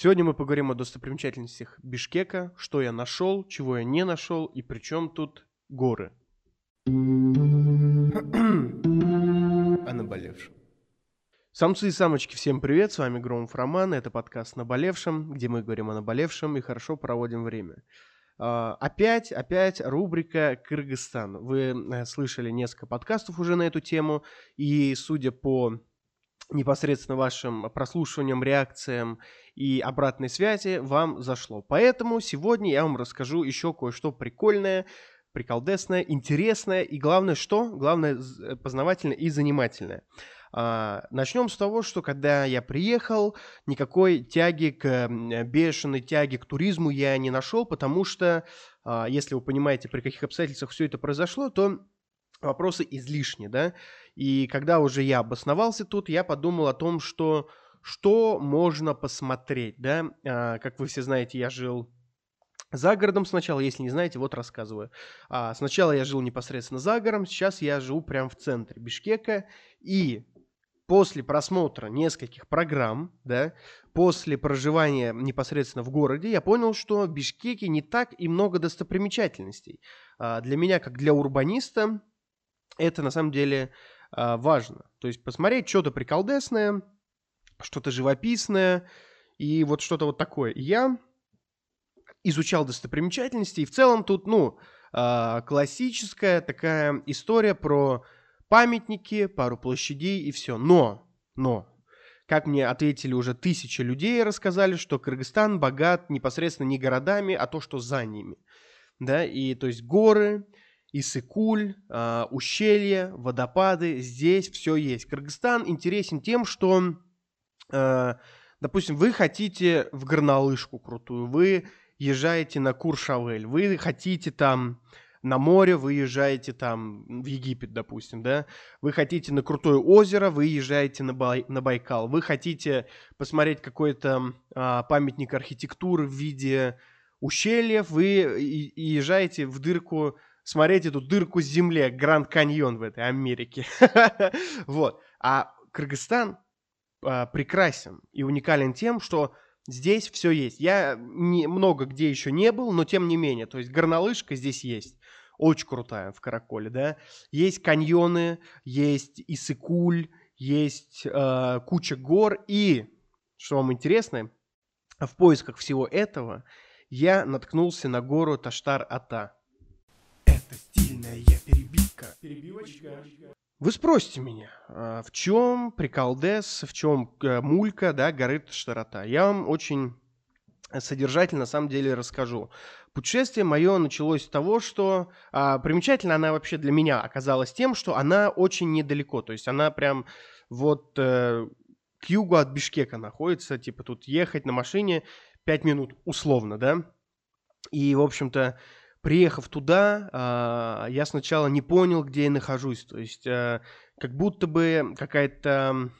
Сегодня мы поговорим о достопримечательностях Бишкека, что я нашел, чего я не нашел и при чем тут горы. О наболевшем. Самцы и самочки, всем привет, с вами Громов Роман, это подкаст «Наболевшем», где мы говорим о наболевшем и хорошо проводим время. Uh, опять, опять рубрика Кыргызстан. Вы uh, слышали несколько подкастов уже на эту тему, и судя по непосредственно вашим прослушиванием, реакциям и обратной связи вам зашло. Поэтому сегодня я вам расскажу еще кое-что прикольное, приколдесное, интересное и главное что? Главное э, познавательное и занимательное. А, начнем с того, что когда я приехал, никакой тяги к бешеной тяги к туризму я не нашел, потому что, а, если вы понимаете, при каких обстоятельствах все это произошло, то вопросы излишни, да. И когда уже я обосновался тут, я подумал о том, что что можно посмотреть, да. А, как вы все знаете, я жил за городом сначала, если не знаете, вот рассказываю. А, сначала я жил непосредственно за городом, сейчас я живу прямо в центре Бишкека. И после просмотра нескольких программ, да, после проживания непосредственно в городе, я понял, что в Бишкеке не так и много достопримечательностей. А, для меня, как для урбаниста, это на самом деле а, важно. То есть посмотреть что-то приколдесное, что-то живописное и вот что-то вот такое. Я изучал достопримечательности, и в целом тут, ну, а, классическая такая история про памятники, пару площадей и все. Но, но, как мне ответили уже тысячи людей, рассказали, что Кыргызстан богат непосредственно не городами, а то, что за ними. Да, и то есть горы, Исыкуль, э, ущелья, водопады, здесь все есть. Кыргызстан интересен тем, что, э, допустим, вы хотите в горнолыжку крутую, вы езжаете на Куршавель, вы хотите там на море, вы езжаете там в Египет, допустим, да, вы хотите на крутое езеро, вы езжаете на, Бай, на Байкал, вы хотите посмотреть какой-то э, памятник архитектуры в виде ущельев, вы езжаете в дырку смотреть эту дырку земле, Гранд Каньон в этой Америке. Вот. А Кыргызстан а, прекрасен и уникален тем, что здесь все есть. Я не, много где еще не был, но тем не менее. То есть горнолыжка здесь есть. Очень крутая в Караколе, да. Есть каньоны, есть Исыкуль, есть э, куча гор. И, что вам интересно, в поисках всего этого я наткнулся на гору Таштар-Ата. Это стильная перебивка. Перебивочка. Вы спросите меня, а, в чем приколдес, в чем э, мулька, да, горы Таштарата? Я вам очень содержательно, на самом деле, расскажу. Путешествие мое началось с того, что а, примечательно она вообще для меня оказалась тем, что она очень недалеко, то есть она прям вот э, к югу от Бишкека находится, типа тут ехать на машине 5 минут условно, да, и, в общем-то, приехав туда, а, я сначала не понял, где я нахожусь. То есть а, как будто бы какая-то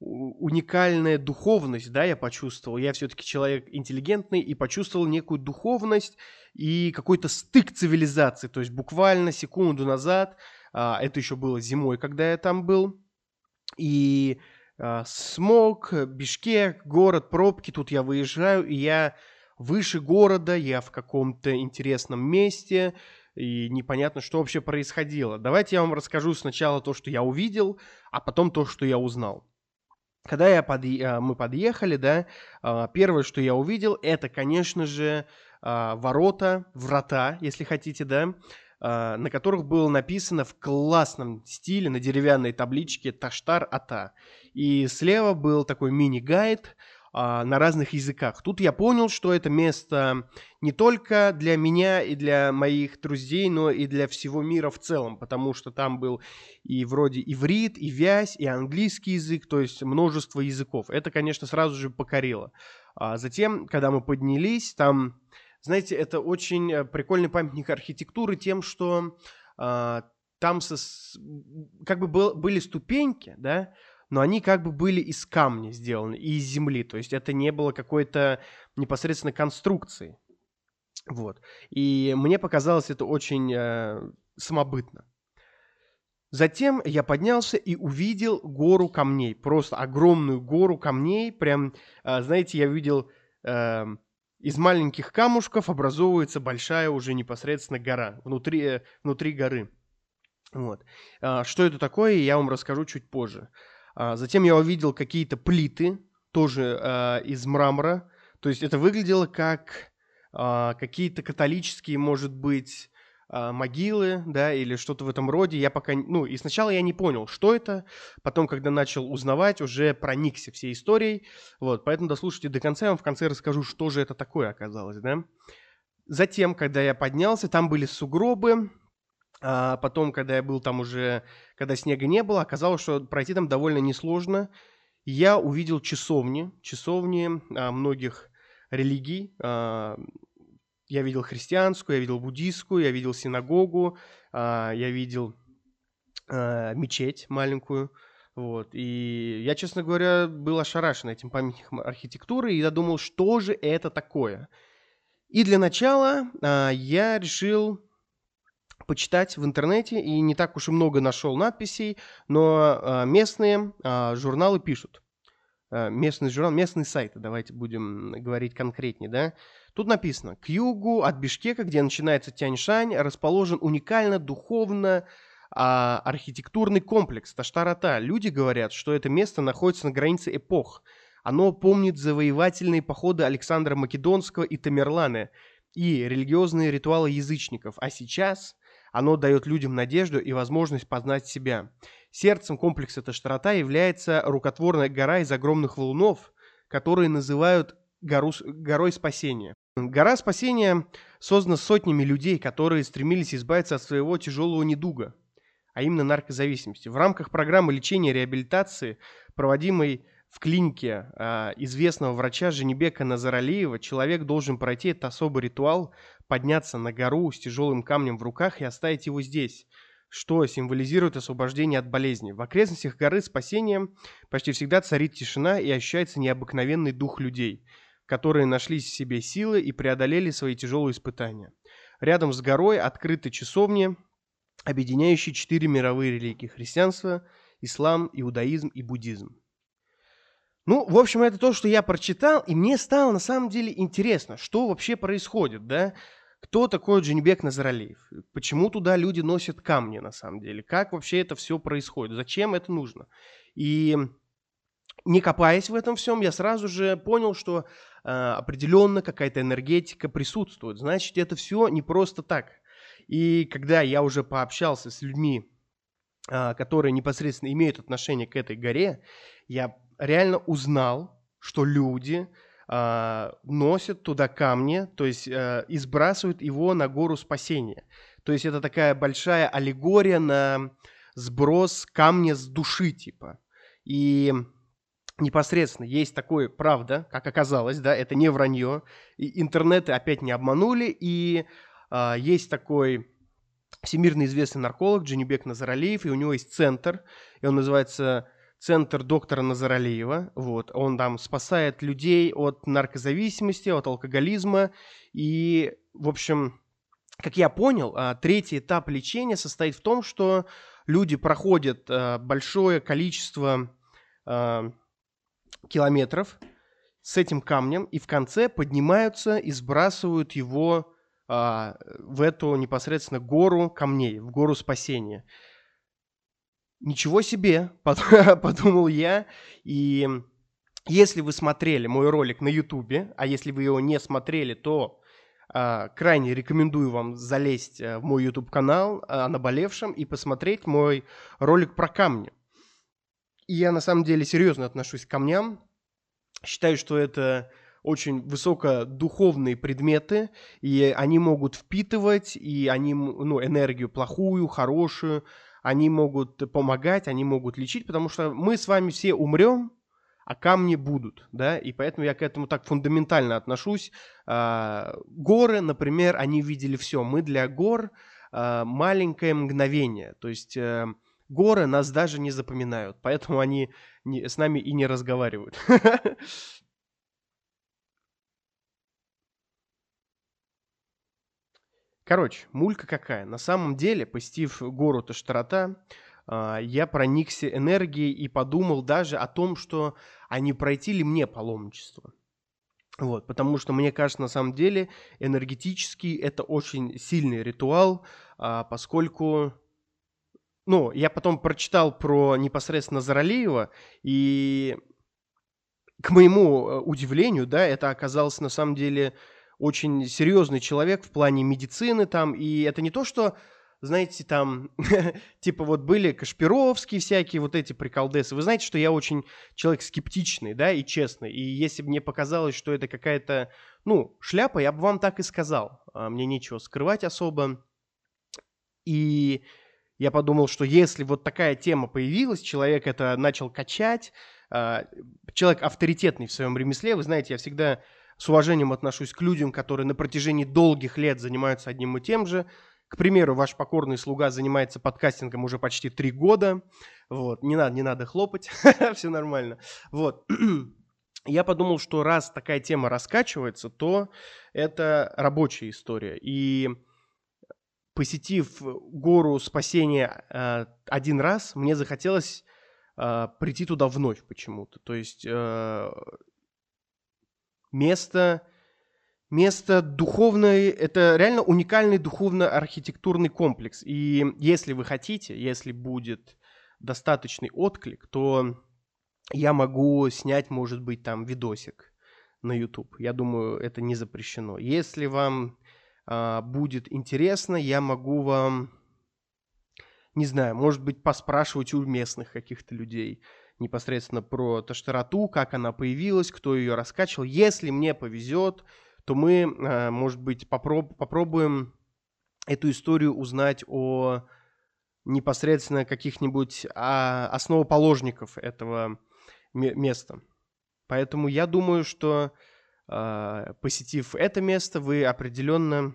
уникальная духовность, да, я почувствовал. Я все-таки человек интеллигентный и почувствовал некую духовность и какой-то стык цивилизации. То есть буквально секунду назад, а, это еще было зимой, когда я там был, и смог, Бишкек, город, пробки, тут я выезжаю, и я выше города, я в каком-то интересном месте, и непонятно, что вообще происходило. Давайте я вам расскажу сначала то, что я увидел, а потом то, что я узнал. Когда я под... А, мы подъехали, да, а, первое, что я увидел, это, конечно же, а, ворота, врата, если хотите, да, на которых было написано в классном стиле на деревянной табличке «Таштар Ата». И слева был такой мини-гайд, а, на разных языках. Тут я понял, что это место не только для меня и для моих друзей, но и для всего мира в целом, потому что там был и вроде иврит, и вязь, и английский язык, то есть множество языков. Это, конечно, сразу же покорило. А затем, когда мы поднялись, там, знаете, это очень э, прикольный памятник архитектуры тем, что а, там со, как бы был, были ступеньки, да, но они как бы были из камня сделаны и из земли, то есть это не было какой-то непосредственно конструкции. Вот. И мне показалось это очень э, самобытно. Затем я поднялся и увидел гору камней, просто огромную гору камней, прям, а, знаете, я видел э, из маленьких камушков образовывается большая уже непосредственно гора, внутри, э, внутри горы. Вот. А, что это такое, я вам расскажу чуть позже. А, затем я увидел какие-то плиты, тоже а, из мрамора, то есть это выглядело как а, какие-то католические, может быть, могилы, да, или что-то в этом роде. Я пока, ну, и сначала я не понял, что это, потом, когда начал узнавать, уже проникся всей историей, вот, поэтому дослушайте до конца, я вам в конце расскажу, что же это такое оказалось, да. Затем, когда я поднялся, там были сугробы, а потом, когда я был там уже, когда снега не было, оказалось, что пройти там довольно несложно. Я увидел часовни, часовни а, многих религий, а, я видел христианскую, я видел буддийскую, я видел синагогу, а, я видел а, мечеть маленькую. Вот. И я, честно говоря, был ошарашен этим памятником архитектуры, и я думал, что же это такое. И для начала а, я решил почитать в интернете, и не так уж и много нашел надписей, но местные журналы пишут. Местный журнал, местные сайты, давайте будем говорить конкретнее, да, Тут написано, к югу от Бишкека, где начинается Тяньшань, расположен уникально духовно а, архитектурный комплекс Таштарата. Люди говорят, что это место находится на границе эпох. Оно помнит завоевательные походы Александра Македонского и Тамерлана и религиозные ритуалы язычников. А сейчас оно дает людям надежду и возможность познать себя. Сердцем комплекса Таштарата является рукотворная гора из огромных валунов, которые называют гору, горой спасения. Гора спасения создана сотнями людей, которые стремились избавиться от своего тяжелого недуга, а именно наркозависимости. В рамках программы лечения и реабилитации, проводимой в клинике э, известного врача Женебека Назаралиева, человек должен пройти этот особый ритуал, подняться на гору с тяжелым камнем в руках и оставить его здесь, что символизирует освобождение от болезни. В окрестностях горы спасения почти всегда царит тишина и ощущается необыкновенный дух людей – которые нашли в себе силы и преодолели свои тяжелые испытания. Рядом с горой открыты часовни, объединяющие четыре мировые религии – христианство, ислам, иудаизм и буддизм. Ну, в общем, это то, что я прочитал, и мне стало на самом деле интересно, что вообще происходит, да? Кто такой Джинбек Назаралиев? Почему туда люди носят камни, на самом деле? Как вообще это все происходит? Зачем это нужно? И не копаясь в этом всем, я сразу же понял, что э, определенно какая-то энергетика присутствует. Значит, это все не просто так. И когда я уже пообщался с людьми, э, которые непосредственно имеют отношение к этой горе, я реально узнал, что люди э, носят туда камни, то есть э, и сбрасывают его на гору спасения. То есть это такая большая аллегория на сброс камня с души, типа. И непосредственно есть такое, правда, как оказалось, да, это не вранье, и интернеты опять не обманули, и э, есть такой всемирно известный нарколог Джанибек Назаралиев, и у него есть центр, и он называется центр доктора Назаралиева, вот, он там спасает людей от наркозависимости, от алкоголизма, и, в общем, как я понял, а, третий этап лечения состоит в том, что люди проходят а, большое количество километров с этим камнем и в конце поднимаются и сбрасывают его а, в эту непосредственно гору камней, в гору спасения. Ничего себе, подумал я. И если вы смотрели мой ролик на Ютубе, а если вы его не смотрели, то а, крайне рекомендую вам залезть э, в мой YouTube канал о наболевшем и посмотреть мой ролик про камни. И я на самом деле серьезно отношусь к камням. Считаю, что это очень высокодуховные предметы, и они могут впитывать, и они, ну, энергию плохую, хорошую, они могут помогать, они могут лечить, потому что мы с вами все умрем, а камни будут, да, и поэтому я к этому так фундаментально отношусь. А, горы, например, они видели все. Мы для гор а, маленькое мгновение, то есть э, горы нас даже не запоминают, поэтому они с нами и не разговаривают. Короче, мулька какая. На самом деле, посетив гору Таштарата, а, я проникся энергией и подумал даже о том, что а не пройти ли мне паломничество. Вот, потому что мне кажется, на самом деле, энергетически это очень сильный ритуал, а, поскольку, ну, я потом прочитал про непосредственно Заралеева, и к моему э, удивлению, да, это оказался на самом деле очень серьезный человек в плане медицины там, и это не то, что знаете, там, типа вот были Кашпировские всякие, вот эти приколдесы. Вы знаете, что я очень человек скептичный, да, и честный. И если бы мне показалось, что это какая-то, ну, шляпа, я бы вам так и сказал. А мне нечего скрывать особо. И я подумал, что если вот такая тема появилась, человек это начал качать, а, человек авторитетный в своем ремесле, вы знаете, я всегда с уважением отношусь к людям, которые на протяжении долгих лет занимаются одним и тем же, к примеру, ваш покорный слуга занимается подкастингом уже почти три года. Вот, не надо, не надо хлопать, все нормально. Вот. Я подумал, что раз такая тема раскачивается, то это рабочая история. И посетив гору спасения э, один раз, мне захотелось э, прийти туда вновь почему-то. То есть э, место место духовное, это реально уникальный духовно-архитектурный комплекс. И если вы хотите, если будет достаточный отклик, то я могу снять, может быть, там видосик на YouTube. Я думаю, это не запрещено. Если вам а, будет интересно, я могу вам, не знаю, может быть, поспрашивать у местных каких-то людей непосредственно про Таштарату, как она появилась, кто ее раскачивал. Если мне повезет, то мы, э, может быть, попроб попробуем эту историю узнать о непосредственно каких-нибудь а, основоположников этого места. Поэтому я думаю, что а, посетив это место, вы определенно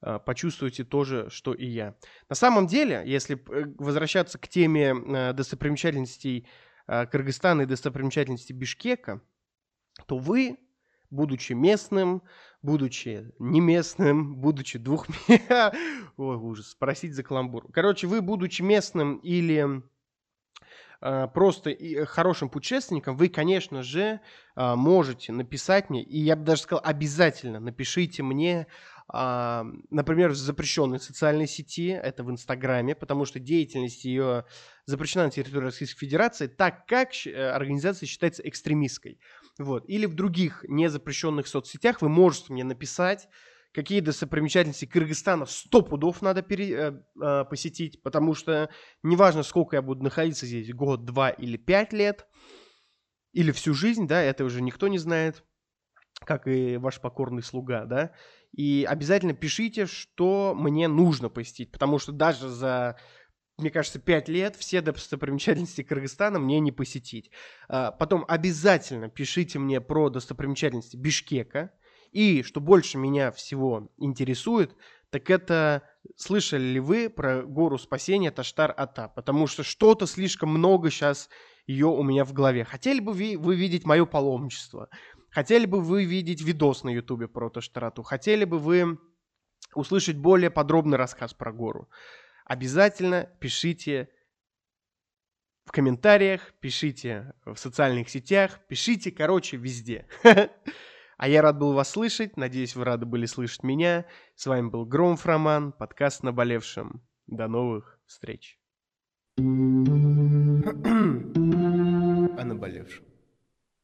почувствуете то же, что и я. На самом деле, если э, возвращаться к теме а, достопримечательностей Кыргызстана и достопримечательностей Бишкека, то вы будучи местным, будучи не местным, будучи двух... Ой, ужас, спросить за каламбур. Короче, вы, будучи местным или э, просто хорошим путешественником, вы, конечно же, э, можете написать мне, и я бы даже сказал, обязательно напишите мне например, в запрещенной социальной сети, это в Инстаграме, потому что деятельность ее запрещена на территории Российской Федерации, так как э, организация считается экстремистской. Вот. Или в других незапрещенных соцсетях вы можете мне написать, какие достопримечательности Кыргызстана сто пудов надо пере, э, э, посетить, потому что неважно, сколько я буду находиться здесь, год, два или пять лет, или всю жизнь, да, это уже никто не знает, как и ваш покорный слуга, да, и обязательно пишите, что мне нужно посетить, потому что даже за, мне кажется, пять лет все достопримечательности Кыргызстана мне не посетить. А, потом обязательно пишите мне про достопримечательности Бишкека, и что больше меня всего интересует, так это слышали ли вы про гору спасения Таштар-Ата? Потому что что-то слишком много сейчас ее у меня в голове. Хотели бы вы видеть мое паломничество? Хотели бы вы видеть видос на ютубе про Таштарату? Хотели бы вы услышать более подробный рассказ про гору? Обязательно пишите в комментариях, пишите в социальных сетях, пишите, короче, везде. А я рад был вас слышать, надеюсь, вы рады были слышать меня. С вами был Громов Роман, подкаст «Наболевшим». До новых встреч. О наболевшем.